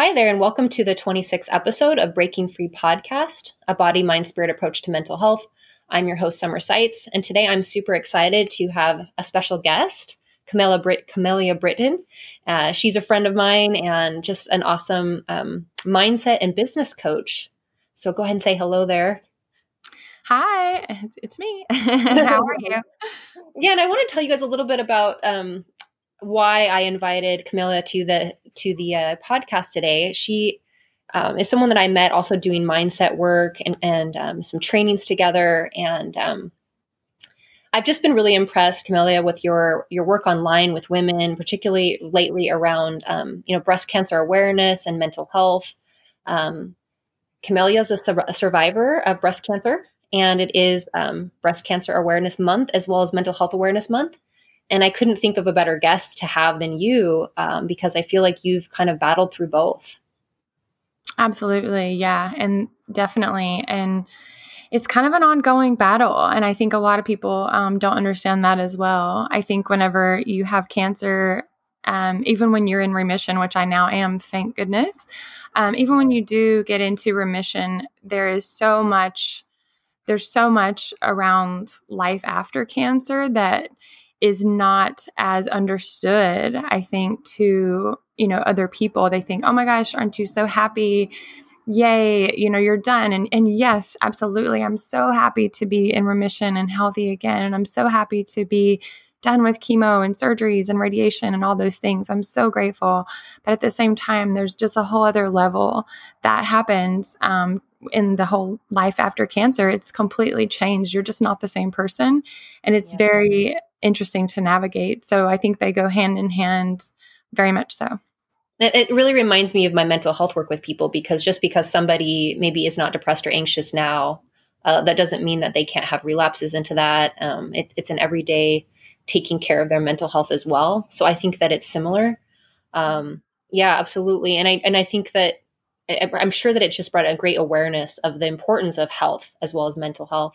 Hi there, and welcome to the 26th episode of Breaking Free Podcast, a body, mind, spirit approach to mental health. I'm your host, Summer Seitz, and today I'm super excited to have a special guest, Camilla Brit- Kamelia Britton. Uh, she's a friend of mine and just an awesome um, mindset and business coach. So go ahead and say hello there. Hi, it's me. How are you? Yeah, and I want to tell you guys a little bit about um, why I invited Camilla to the to the uh, podcast today. She um, is someone that I met also doing mindset work and, and um, some trainings together. And um, I've just been really impressed, Kamelia, with your your work online with women, particularly lately around um, you know breast cancer awareness and mental health. Um, Kamelia is a, su- a, survivor of breast cancer, and it is um, Breast Cancer Awareness Month as well as Mental Health Awareness Month. And I couldn't think of a better guest to have than you um, because I feel like you've kind of battled through both. Absolutely. Yeah. And definitely. And it's kind of an ongoing battle. And I think a lot of people um, don't understand that as well. I think whenever you have cancer, um, even when you're in remission, which I now am, thank goodness, um, even when you do get into remission, there is so much. There's so much around life after cancer that is not as understood, I think, to, you know, other people. They think, oh my gosh, aren't you so happy? Yay, you know, you're done. And and yes, absolutely. I'm so happy to be in remission and healthy again. And I'm so happy to be done with chemo and surgeries and radiation and all those things. I'm so grateful. But at the same time, there's just a whole other level that happens um, in the whole life after cancer. It's completely changed. You're just not the same person. And it's yeah. very interesting to navigate. So I think they go hand in hand very much so. It really reminds me of my mental health work with people because just because somebody maybe is not depressed or anxious now, uh, that doesn't mean that they can't have relapses into that. Um, it, it's an everyday taking care of their mental health as well. So I think that it's similar. Um, yeah, absolutely. And I and I think that I'm sure that it just brought a great awareness of the importance of health as well as mental health.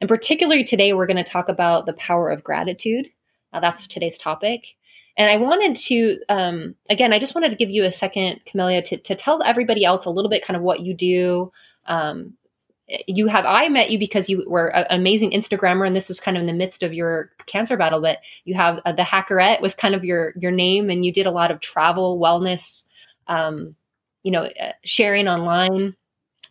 And particularly today, we're going to talk about the power of gratitude. Uh, that's today's topic. And I wanted to, um, again, I just wanted to give you a second, Kamelia, to, to tell everybody else a little bit kind of what you do. Um, you have, I met you because you were an amazing Instagrammer, and this was kind of in the midst of your cancer battle. But you have uh, the Hackerette was kind of your your name, and you did a lot of travel, wellness, um, you know, uh, sharing online.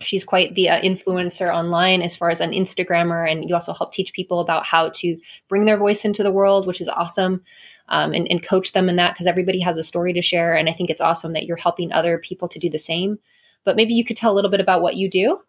She's quite the uh, influencer online as far as an instagrammer and you also help teach people about how to bring their voice into the world which is awesome um, and, and coach them in that because everybody has a story to share and i think it's awesome that you're helping other people to do the same. But maybe you could tell a little bit about what you do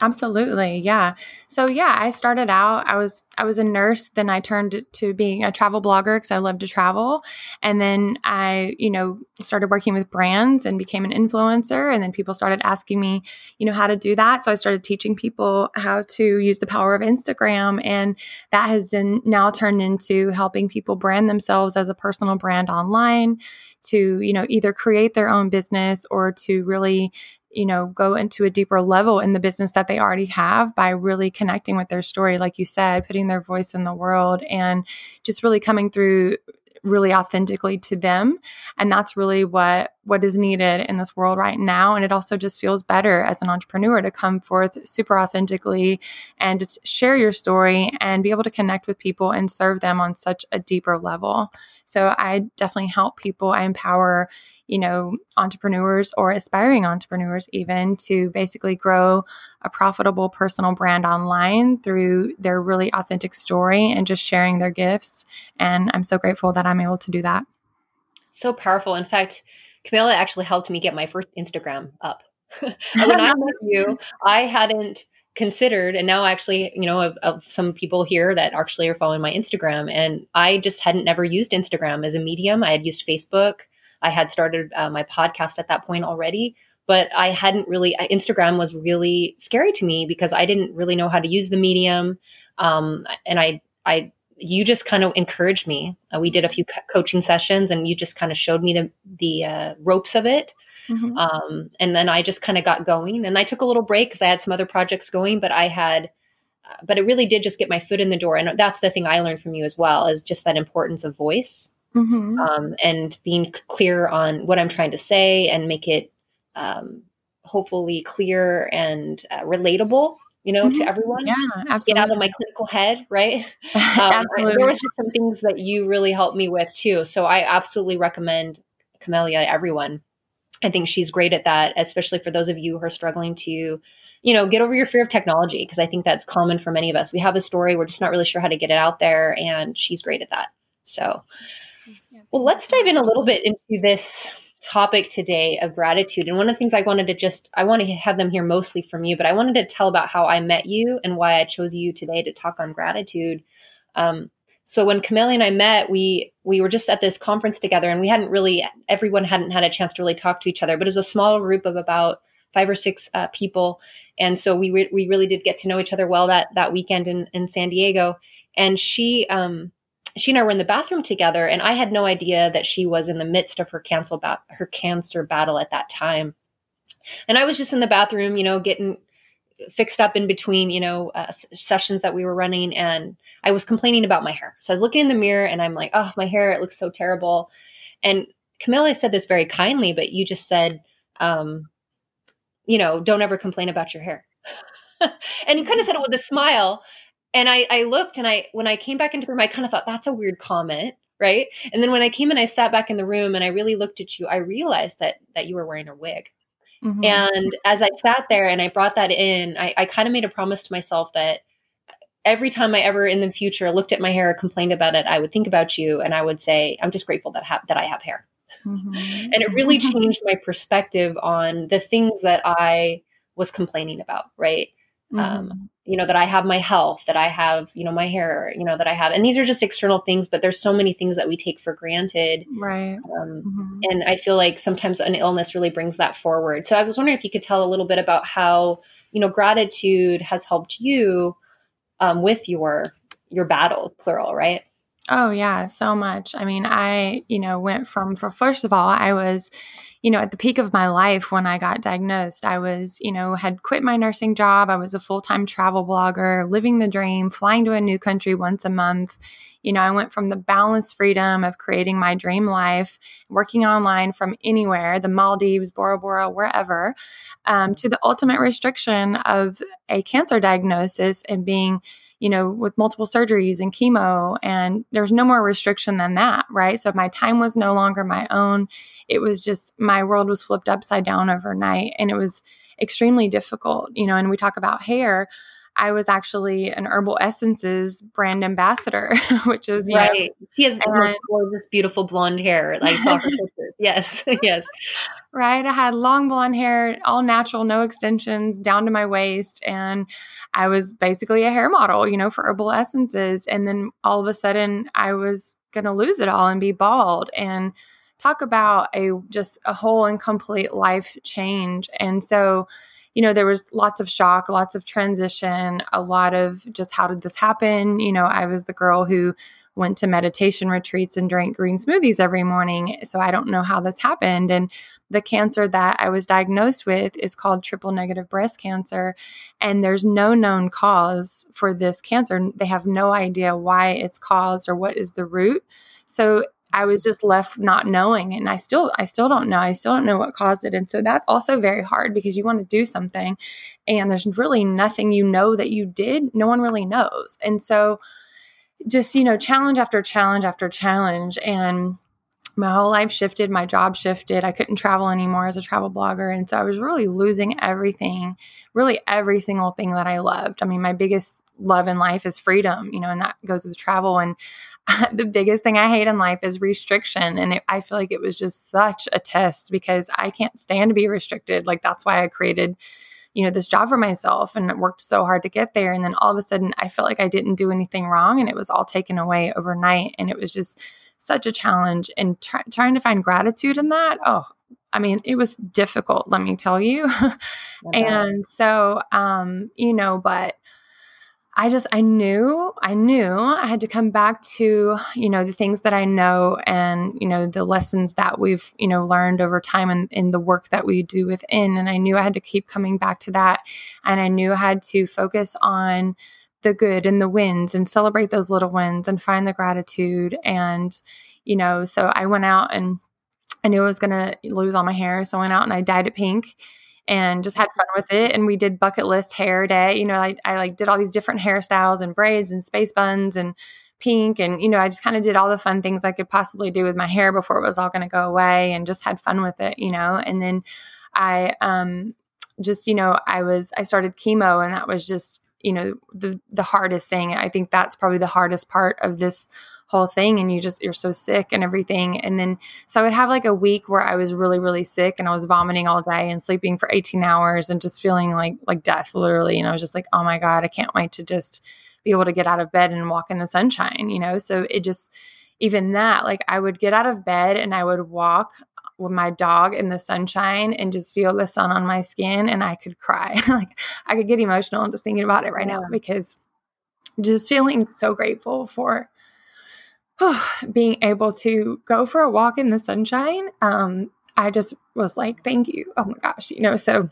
Absolutely. Yeah. So yeah, I started out I was I was a nurse, then I turned to being a travel blogger cuz I love to travel, and then I, you know, started working with brands and became an influencer and then people started asking me, you know, how to do that. So I started teaching people how to use the power of Instagram and that has then now turned into helping people brand themselves as a personal brand online to, you know, either create their own business or to really you know, go into a deeper level in the business that they already have by really connecting with their story, like you said, putting their voice in the world and just really coming through really authentically to them. And that's really what what is needed in this world right now and it also just feels better as an entrepreneur to come forth super authentically and just share your story and be able to connect with people and serve them on such a deeper level so i definitely help people i empower you know, entrepreneurs or aspiring entrepreneurs even to basically grow a profitable personal brand online through their really authentic story and just sharing their gifts. And I'm so grateful that I'm able to do that. So powerful. In fact, Camilla actually helped me get my first Instagram up. when I met you, I hadn't considered and now actually you know of, of, some people here that actually are following my instagram and i just hadn't never used instagram as a medium i had used facebook I had started uh, my podcast at that point already, but I hadn't really, Instagram was really scary to me because I didn't really know how to use the medium. Um, and I, I, you just kind of encouraged me. Uh, we did a few coaching sessions and you just kind of showed me the, the uh, ropes of it. Mm-hmm. Um, and then I just kind of got going and I took a little break because I had some other projects going, but I had, uh, but it really did just get my foot in the door. And that's the thing I learned from you as well is just that importance of voice mm-hmm. um, and being clear on what I'm trying to say and make it um, hopefully clear and uh, relatable you know, mm-hmm. to everyone. Yeah, absolutely. Get out of my clinical head, right? Um, there was just some things that you really helped me with too. So I absolutely recommend Kamelia everyone. I think she's great at that, especially for those of you who are struggling to, you know, get over your fear of technology, because I think that's common for many of us. We have a story, we're just not really sure how to get it out there, and she's great at that. So, well, let's dive in a little bit into this topic today of gratitude. And one of the things I wanted to just, I want to have them hear mostly from you, but I wanted to tell about how I met you and why I chose you today to talk on gratitude. Um, so when Kamelia and I met, we we were just at this conference together, and we hadn't really, everyone hadn't had a chance to really talk to each other. But it was a small group of about five or six uh, people, and so we re- we really did get to know each other well that that weekend in in San Diego. And she um, she and I were in the bathroom together, and I had no idea that she was in the midst of her cancer bat- her cancer battle at that time. And I was just in the bathroom, you know, getting fixed up in between, you know, uh, sessions that we were running, and I was complaining about my hair. So I was looking in the mirror, and I'm like, "Oh, my hair! It looks so terrible." And Camilla said this very kindly, but you just said, um, you know, don't ever complain about your hair. and you kind of said it with a smile and I, I looked and I when I came back into the room, I kind of thought that's a weird comment, right? And then when I came and I sat back in the room and I really looked at you, I realized that that you were wearing a wig. Mm-hmm. And as I sat there and I brought that in, I, I kind of made a promise to myself that every time I ever in the future looked at my hair or complained about it, I would think about you and I would say, I'm just grateful that ha- that I have hair. Mm-hmm. and it really changed my perspective on the things that I was complaining about, right? Um, mm-hmm. Um, you know that i have my health that i have you know my hair you know that i have and these are just external things but there's so many things that we take for granted right um, mm-hmm. and i feel like sometimes an illness really brings that forward so i was wondering if you could tell a little bit about how you know gratitude has helped you um, with your your battle plural right oh yeah so much i mean i you know went from for first of all i was you know, at the peak of my life when I got diagnosed, I was, you know, had quit my nursing job. I was a full time travel blogger, living the dream, flying to a new country once a month. You know, I went from the boundless freedom of creating my dream life, working online from anywhere, the Maldives, Bora Bora, wherever, um, to the ultimate restriction of a cancer diagnosis and being you know, with multiple surgeries and chemo, and there's no more restriction than that, right? So my time was no longer my own. It was just my world was flipped upside down overnight, and it was extremely difficult, you know. And we talk about hair. I was actually an Herbal Essences brand ambassador, which is right. Know, she has and, gorgeous, beautiful blonde hair. Like saw her pictures. Yes, yes right? I had long blonde hair, all natural, no extensions, down to my waist. And I was basically a hair model, you know, for herbal essences. And then all of a sudden, I was going to lose it all and be bald. And talk about a just a whole and complete life change. And so, you know, there was lots of shock, lots of transition, a lot of just how did this happen? You know, I was the girl who went to meditation retreats and drank green smoothies every morning. So I don't know how this happened. And the cancer that I was diagnosed with is called triple negative breast cancer. And there's no known cause for this cancer. They have no idea why it's caused or what is the root. So I was just left not knowing and I still I still don't know. I still don't know what caused it. And so that's also very hard because you want to do something and there's really nothing you know that you did. No one really knows. And so just, you know, challenge after challenge after challenge. And my whole life shifted, my job shifted. I couldn't travel anymore as a travel blogger. And so I was really losing everything, really every single thing that I loved. I mean, my biggest love in life is freedom, you know, and that goes with travel. And the biggest thing I hate in life is restriction. And it, I feel like it was just such a test because I can't stand to be restricted. Like, that's why I created you know, this job for myself and worked so hard to get there. And then all of a sudden I felt like I didn't do anything wrong and it was all taken away overnight. And it was just such a challenge. And try, trying to find gratitude in that, oh, I mean, it was difficult, let me tell you. and so, um, you know, but I just, I knew, I knew I had to come back to, you know, the things that I know and, you know, the lessons that we've, you know, learned over time and in, in the work that we do within. And I knew I had to keep coming back to that. And I knew I had to focus on the good and the wins and celebrate those little wins and find the gratitude and, you know, so I went out and I knew I was going to lose all my hair. So I went out and I dyed it pink and just had fun with it. And we did bucket list hair day. You know, I, I like did all these different hairstyles and braids and space buns and pink. And, you know, I just kind of did all the fun things I could possibly do with my hair before it was all going to go away and just had fun with it, you know. And then I um just, you know, I was I started chemo and that was just, you know, the the hardest thing. I think that's probably the hardest part of this whole thing and you just you're so sick and everything. And then so i would have like a week where i was really really sick and i was vomiting all day and sleeping for 18 hours and just feeling like like death literally. And i was just like oh my god i can't wait to just be able to get out of bed and walk in the sunshine you know? So it just even that like i would get out of bed and i would walk with my dog in the sunshine and just feel the sun on my skin and i could cry. Like i could get emotional just thinking about it right now because just feeling so grateful for being able to go for a walk in the sunshine, um, I just was like, thank you. Oh my gosh, you know, so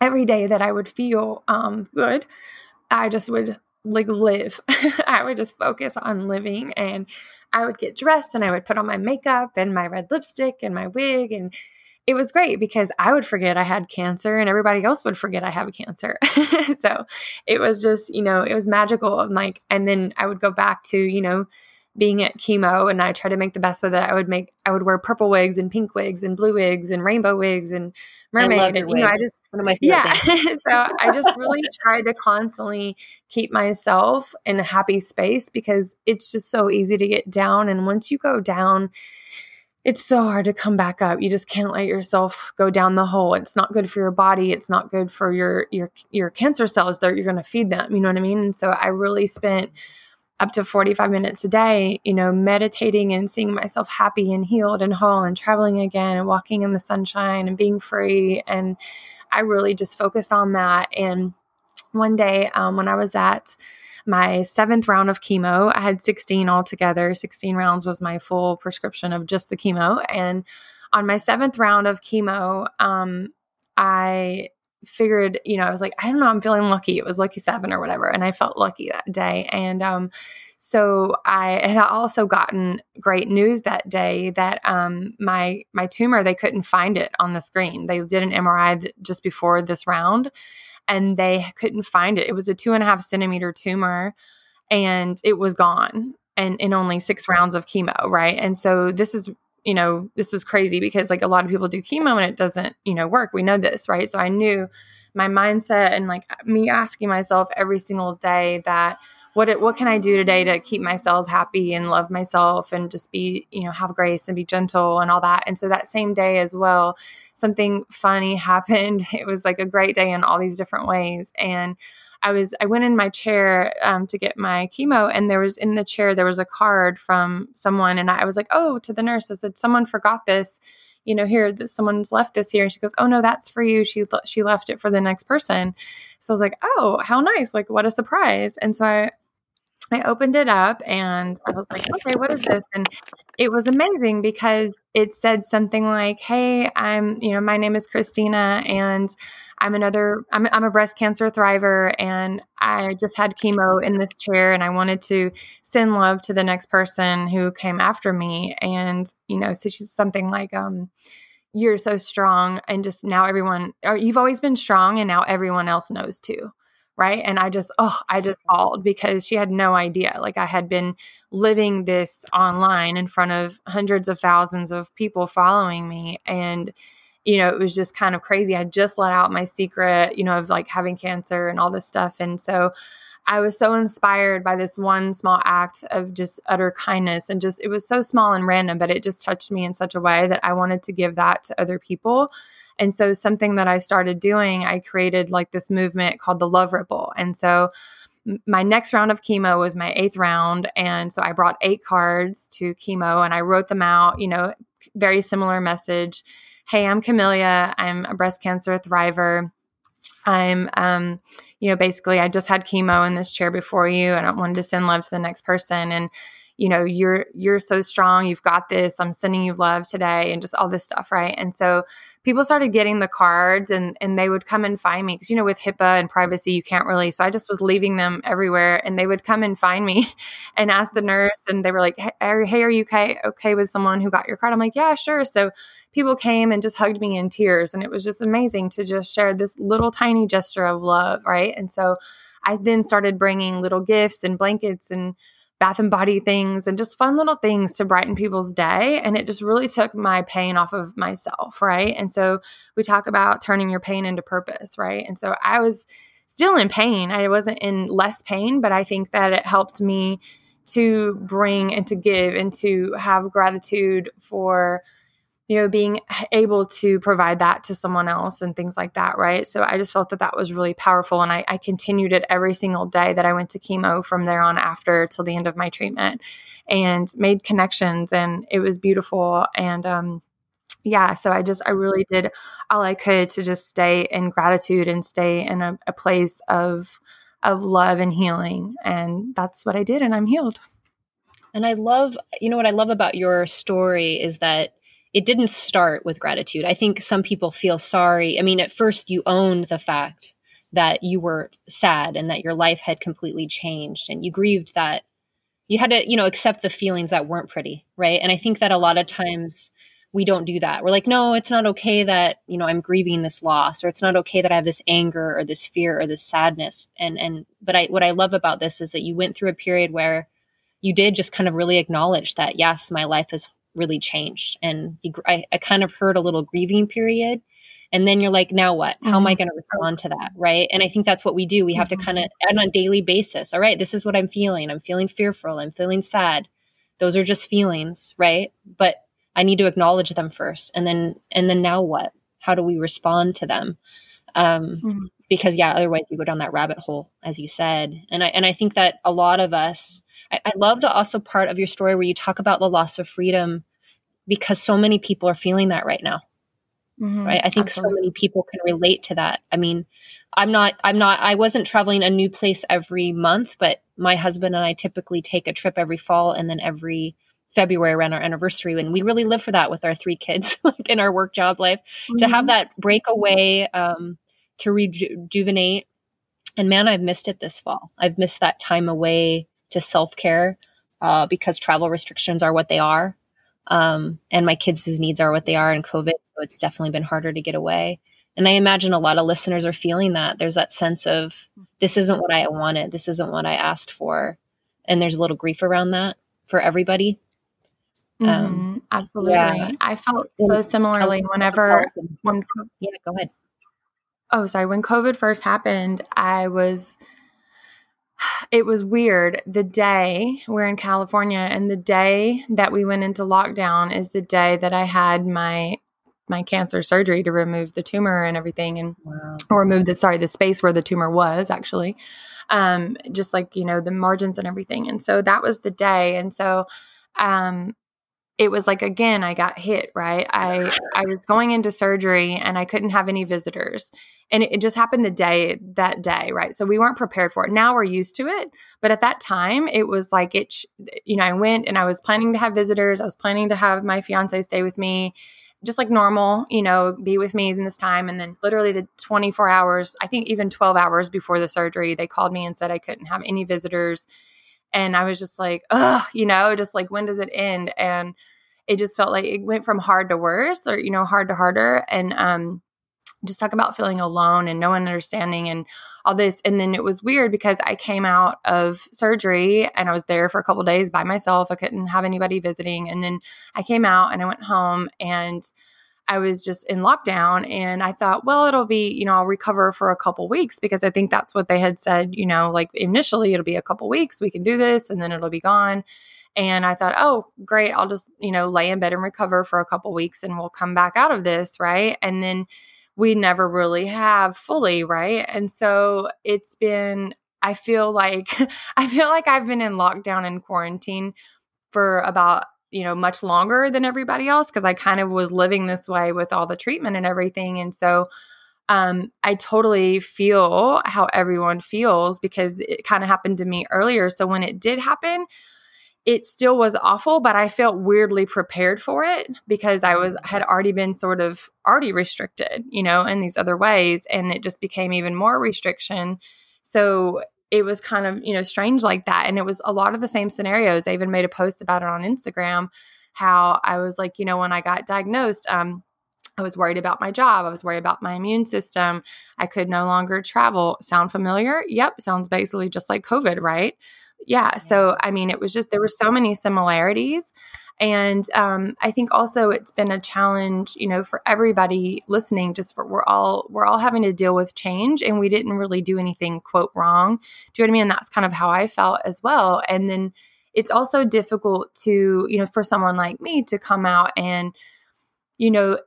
every day that I would feel um, good, I just would like live. I would just focus on living and I would get dressed and I would put on my makeup and my red lipstick and my wig and it was great because I would forget I had cancer and everybody else would forget I have cancer. so it was just, you know, it was magical and like and then I would go back to, you know, being at chemo and I tried to make the best with it. I would make I would wear purple wigs and pink wigs and blue wigs and rainbow wigs and mermaid. And, you know, I just one of my yeah. so I just really tried to constantly keep myself in a happy space because it's just so easy to get down. And once you go down, it's so hard to come back up. You just can't let yourself go down the hole. It's not good for your body. It's not good for your your your cancer cells that you're going to feed them. You know what I mean? And so I really spent up to 45 minutes a day, you know, meditating and seeing myself happy and healed and whole and traveling again and walking in the sunshine and being free. And I really just focused on that. And one day um, when I was at my seventh round of chemo, I had 16 altogether. 16 rounds was my full prescription of just the chemo. And on my seventh round of chemo, um, I figured, you know, I was like, I don't know, I'm feeling lucky. It was lucky seven or whatever. And I felt lucky that day. And um, so I had also gotten great news that day that um, my my tumor, they couldn't find it on the screen. They did an MRI th- just before this round and they couldn't find it. It was a two and a half centimeter tumor and it was gone and in only six rounds of chemo, right? And so this is you know, this is crazy because like a lot of people do chemo and it doesn't, you know, work. We know this, right? So I knew my mindset and like me asking myself every single day that what what can I do today to keep myself happy and love myself and just be, you know, have grace and be gentle and all that. And so that same day as well, something funny happened. It was like a great day in all these different ways. And I was I went in my chair um, to get my chemo, and there was in the chair there was a card from someone, and I was like, oh, to the nurse, I said, someone forgot this. You know, here that someone's left this here, and she goes, "Oh no, that's for you." She she left it for the next person. So I was like, "Oh, how nice! Like, what a surprise!" And so I I opened it up and I was like, okay, what is this? And it was amazing because it said something like, hey, I'm, you know, my name is Christina and I'm another, I'm, I'm a breast cancer thriver and I just had chemo in this chair and I wanted to send love to the next person who came after me. And, you know, so she's something like, um, you're so strong and just now everyone, or you've always been strong and now everyone else knows too right? And i just oh i just bawled because she had no idea. Like i had been living this online in front of hundreds of thousands of people following me. And you know it was just kind of crazy. I just let out my secret you know of like having cancer and all this stuff. And so I was so inspired by this one small act of just utter kindness and just it was so small and random but it just touched me in such a way that I wanted to give that to other people and so, something that I started doing, I created like this movement called the Love Ripple. And so, my next round of chemo was my eighth round. And so, I brought eight cards to chemo and I wrote them out, you know, very similar message. Hey, I'm Kamelia. I'm a breast cancer thriver. I'm, um, you know, basically, I just had chemo in this chair before you, and I wanted to send love to the next person. And you know, you're you're so strong, you've got this. I'm sending you love today and just all this stuff, right? And so people started getting the cards and and they would come and find me because you know with HIPAA and privacy you can't really so I just was leaving them everywhere and they would come and find me and ask the nurse and they were like hey, hey are you okay okay with someone who got your card? I'm like yeah sure. So people came and just hugged me in tears and it was just amazing to just share this little tiny gesture of love right? And so I then started bringing little gifts and blankets and bath and body things and just fun little things to brighten people's day. And it just really took my pain off of myself. Right. And so we talk about turning your pain into purpose. Right. And so I was still in pain. I wasn't in less pain, but I think that it helped me to bring and to give and to have gratitude for you know, being able to provide that to someone else and things like that, right? So I just felt that that was really powerful. And I, I continued it every single day that I went to chemo from there on after till the end of my treatment and made connections. And it was beautiful. And, um, yeah, so I just, I really did all I could to just stay in gratitude and stay in a, a place of, of love and healing. And that's what I did. And I'm healed. And I love, you know, what I love about your story is that it didn't start with gratitude. I think some people feel sorry. I mean, at first you owned the fact that you were sad and that your life had completely changed and you grieved that you had to, you know, accept the feelings that weren't pretty, right? And I think that a lot of times we don't do that. We're like, no, it's not okay that, you know, I'm grieving this loss or it's not okay that I have this anger or this fear or this sadness. And and but I what I love about this is that you went through a period where you did just kind of really acknowledge that yes, my life is really changed. And I, I kind of heard a little grieving period. And then you're like, now what? How mm-hmm. am I mm-hmm. going to respond to that? Right. And I think that's what we do. We have mm-hmm. to kind of, on a daily basis, all right, this is what I'm feeling. I'm feeling fearful. I'm feeling sad. Those are just feelings. Right. But I need to acknowledge them first. And then, and then now what? How do we respond to them? Um, mm-hmm. Because yeah, otherwise you go down that rabbit hole, as you said. And I, and I think that a lot of us, I, I love the also part of your story where you talk about the loss of freedom because so many people are feeling that right now. Mm-hmm, right. I think absolutely. so many people can relate to that. I mean, I'm not, I'm not, I wasn't traveling a new place every month, but my husband and I typically take a trip every fall and then every February around our anniversary. And we really live for that with our three kids, like in our work job life, mm-hmm. to have mm-hmm. that breakaway, um, to rejuvenate. And man, I've missed it this fall. I've missed that time away to self care uh, because travel restrictions are what they are. Um, and my kids' needs are what they are in COVID. So it's definitely been harder to get away. And I imagine a lot of listeners are feeling that. There's that sense of this isn't what I wanted, this isn't what I asked for. And there's a little grief around that for everybody. Um, mm-hmm, absolutely. Yeah. I felt so similarly whenever when Yeah, go ahead. Oh, sorry. When COVID first happened, I was it was weird. The day we're in California and the day that we went into lockdown is the day that I had my my cancer surgery to remove the tumor and everything and wow. or remove the sorry the space where the tumor was actually um just like you know the margins and everything and so that was the day and so um it was like again i got hit right? I i was going into surgery and i couldn't have any visitors. And it, it, just happened the day that day right? So we weren't prepared for it. Now we're used to it but at that time it was like it you know i went and i was planning to have visitors. I was planning to have my fiance stay with me just like normal you know be with me in this time. And then literally the 24 hours i think even 12 hours before the surgery they called me and said i couldn't have any visitors and i was just like ugh you know just like when does it end and it just felt like it went from hard to worse or you know hard to harder and um just talk about feeling alone and no one understanding and all this. And then it was weird because I came out of surgery and I was there for a couple days by myself. I couldn't have anybody visiting. And then I came out and I went home and I was just in lockdown and I thought, well, it'll be, you know, I'll recover for a couple weeks because I think that's what they had said, you know, like initially it'll be a couple weeks, we can do this and then it'll be gone. And I thought, oh, great, I'll just, you know, lay in bed and recover for a couple weeks and we'll come back out of this, right? And then we never really have fully, right? And so it's been, I feel like, I feel like I've been in lockdown and quarantine for about you know much longer than everybody else because I kind of was living this way with all the treatment and everything and so um, I totally feel how everyone feels because it kind of happened to me earlier so when it did happen it still was awful, but I felt weirdly prepared for it because I was had already been sort of already restricted, you know, in these other ways and it just became even more restriction. So it was kind of, you know, strange like that and it was a lot of the same scenarios. I even made a post about it on Instagram how I was like, you know, when I got diagnosed, um I was worried about my job. I was worried about my immune system. I could no longer travel. Sound familiar? Yep. Sounds basically just like COVID, right? Yeah. So, I mean, it was just, there were so many similarities. And um, I think also it's been a challenge, you know, for everybody listening. Just for we're all we're all having to deal with change, and we didn't really do anything quote wrong. Do you know what I mean? And that's kind of how I felt as well. And then it's also difficult to, you know, for someone like me to come out and, you know,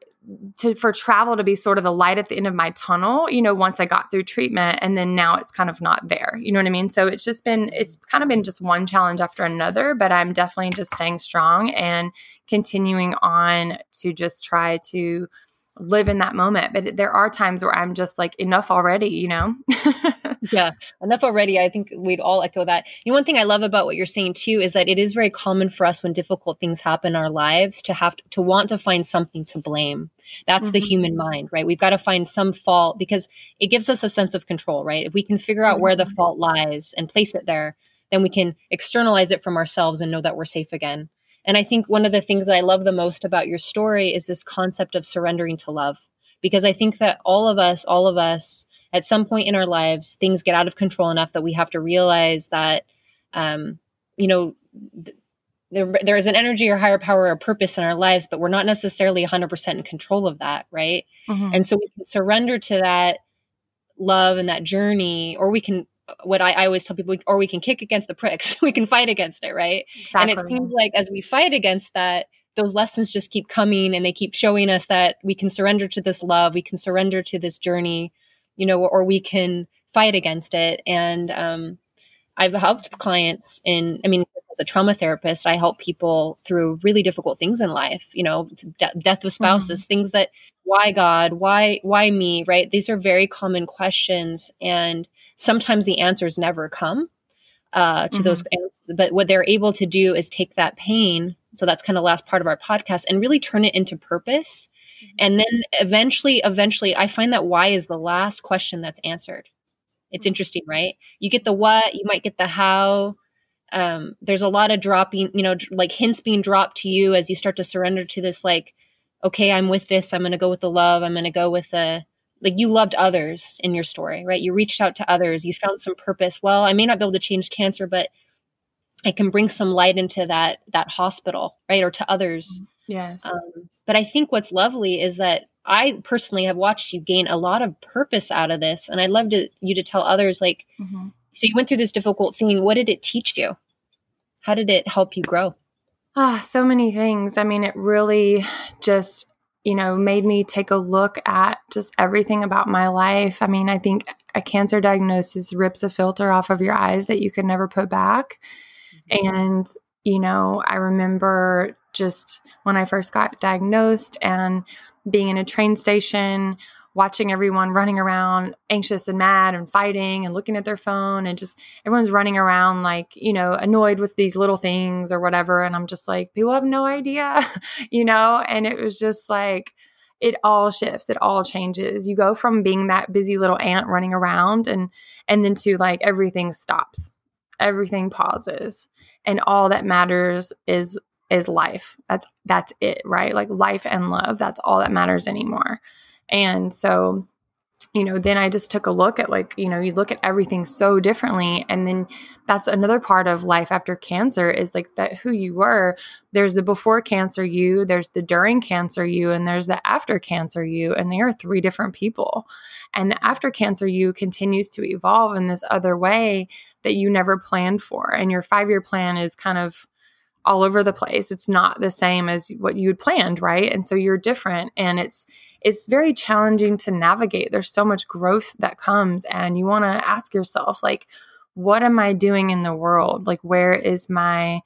to for travel to be sort of the light at the end of my tunnel you know once i got through treatment and then now it's kind of not there. You know what i mean? So it's just been it's kind of been just one challenge after another but i'm definitely just staying strong and continuing on to just try to live in that moment but there are times where i'm just like enough already you know yeah, enough already. I think we'd all echo that. You know, one thing I love about what you're saying too is that it is very common for us when difficult things happen in our lives to have to, to want to find something to blame. That's mm-hmm. the human mind, right? We've got to find some fault because it gives us a sense of control, right? If we can figure out where the mm-hmm. fault lies and place it there, then we can externalize it from ourselves and know that we're safe again. And I think one of the things that I love the most about your story is this concept of surrendering to love. Because I think that all of us, all of us, at some point in our lives, things get out of control enough that we have to realize that, um, you know, th- there, there is an energy or higher power or purpose in our lives, but we're not necessarily 100% in control of that, right? Mm-hmm. And so we can surrender to that love and that journey, or we can, what I, I always tell people, or we can kick against the pricks. we can fight against it, right? Exactly. And it seems like as we fight against that, those lessons just keep coming and they keep showing us that we can surrender to this love, we can surrender to this journey, you know, or we can fight against it. And um, I've helped clients in, I mean, as a trauma therapist, I help people through really difficult things in life, you know, de- death of spouses, mm-hmm. things that, why God, why, why me, right? These are very common questions. And sometimes the answers never come uh, to mm-hmm. those. But what they're able to do is take that pain. So that's kind of the last part of our podcast and really turn it into purpose and then eventually, eventually, I find that why is the last question that's answered. It's interesting, right? You get the what, you might get the how. Um, there's a lot of dropping, you know, like hints being dropped to you as you start to surrender to this, like, okay, I'm with this. I'm going to go with the love. I'm going to go with the, like, you loved others in your story, right? You reached out to others. You found some purpose. Well, I may not be able to change cancer, but I can bring some light into that that hospital, right, or to others. Yes. Um, but I think what's lovely is that I personally have watched you gain a lot of purpose out of this, and I'd love to you to tell others like, mm-hmm. so you went through this difficult thing. What did it teach you? How did it help you grow? Ah, so many things. I mean, it really just you know made me take a look at just everything about my life. I mean, I think a cancer diagnosis rips a filter off of your eyes that you can never put back mm-hmm. and, you know, I remember just when I first got diagnosed and being in a train station, watching everyone running around anxious and mad and fighting and looking at their phone and just everyone's running around like, you know, annoyed with these little things or whatever. And I'm just like, people have no idea, you know? And it was just like, it all shifts. It all changes. You go from being that busy little ant running around and and then to like everything stops. Everything pauses. And all that matters is is life. That's that's it right? Like life and love. That's all that matters anymore and so you know then i just took a look at like you know you look at everything so differently and then that's another part of life after cancer is like that who you were there's the before cancer you there's the during cancer you and there's the after cancer you and they are three different people and the after cancer you continues to evolve in this other way that you never planned for. And your five year plan is kind of all over the place. It's not the same as what you had planned, right? And so you're different and it's it's very challenging to navigate. There's so much growth that comes and you want to ask yourself like what am I doing in the world? Like where is my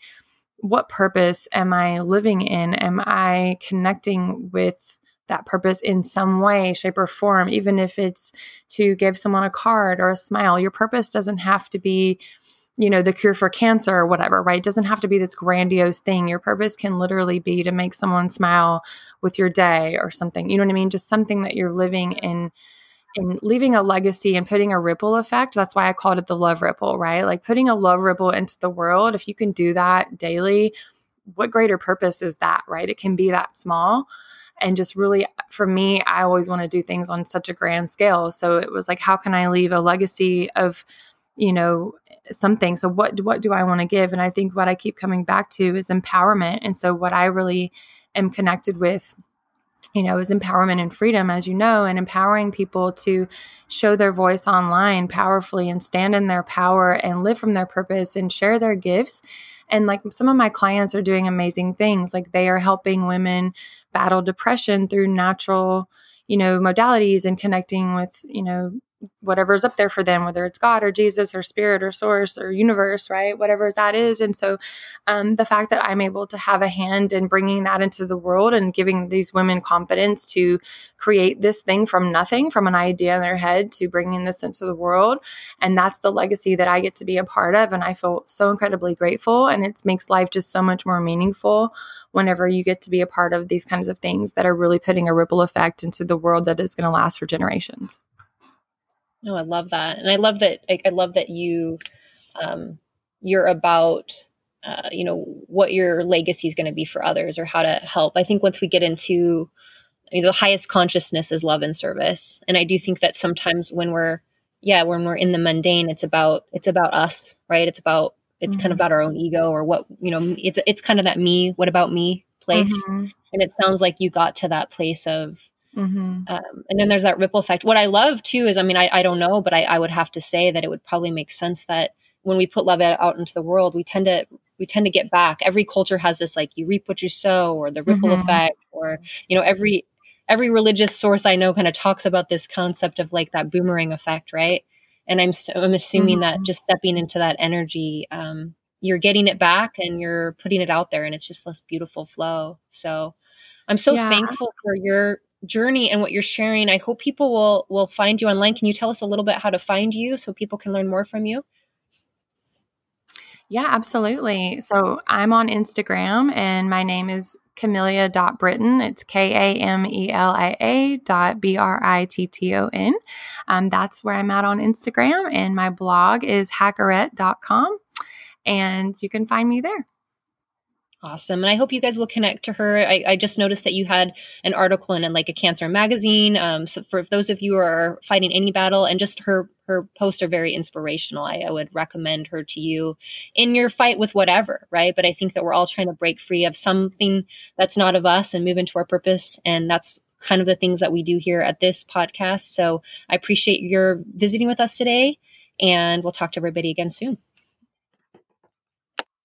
what purpose am I living in? Am I connecting with that purpose in some way, shape, or form, even if it's to give someone a card or a smile. Your purpose doesn't have to be you know, the cure for cancer or whatever, right? It doesn't have to be this grandiose thing. Your purpose can literally be to make someone smile with your day or something. You know what I mean? Just something that you're living in in leaving a legacy and putting a ripple effect. That's why I called it the love ripple, right? Like putting a love ripple into the world. If you can do that daily, what greater purpose is that, right? It can be that small. And just really, for me, I always want to do things on such a grand scale. So it was like, how can I leave a legacy of, you know, something? So what what do I want to give? And I think what I keep coming back to is empowerment. And so what I really am connected with you know, is empowerment and freedom, as you know, and empowering people to show their voice online powerfully and stand in their power and live from their purpose and share their gifts. And like some of my clients are doing amazing things, like they are helping women battle depression through natural, you know, modalities and connecting with, you know, whatever's up there for them, whether it's God or Jesus or spirit or source or universe, right? Whatever that is. And so um, the fact that I'm able to have a hand in bringing that into the world and giving these women confidence to create this thing from nothing, from an idea in their head to bringing this into the world. And that's the legacy that I get to be a part of. And I feel so incredibly grateful. And it makes life just so much more meaningful whenever you get to be a part of these kinds of things that are really putting a ripple effect into the world that is going to last for generations. No, I love that, and I love that. I, I love that you, um, you're about, uh, you know, what your legacy is going to be for others or how to help. I think once we get into I mean, the highest consciousness is love and service, and I do think that sometimes when we're, yeah, when we're in the mundane, it's about it's about us, right? It's about it's mm-hmm. kind of mm-hmm. about our own ego or what you know. It's it's kind of that me. What about me place? Mm-hmm. And it sounds like you got to that place of Mm-hmm. Um, and then there's that ripple effect. What I love too is, I mean, I, I don't know, but I, I would have to say that it would probably make sense that when we put love out into the world, we tend to we tend to get back. Every culture has this like you reap what you sow, or the ripple mm-hmm. effect, or you know every every religious source I know kind of talks about this concept of like that boomerang effect, right? And I'm I'm assuming mm-hmm. that just stepping into that energy, um, you're getting it back and you're putting it out there, and it's just this beautiful flow. So I'm so yeah. thankful for your journey and what you're sharing. I hope people will will find you online. Can you tell us a little bit how to find you so people can learn more from you? Yeah, absolutely. So I'm on Instagram and my name is Kamelia.Britton. It's K A M E L I A dot B R I T T O N. Um, that's where I'm at on Instagram. And my blog is hackerette.com. And you can find me there. Awesome. And I hope you guys will connect to her. I, I just noticed that you had an article in, in like a cancer magazine. Um, so for those of you who are fighting any battle and just her, her posts are very inspirational. I, I would recommend her to you in your fight with whatever, right? But I think that we're all trying to break free of something that's not of us and move into our purpose. And that's kind of the things that we do here at this podcast. So I appreciate your visiting with us today and we'll talk to everybody again soon.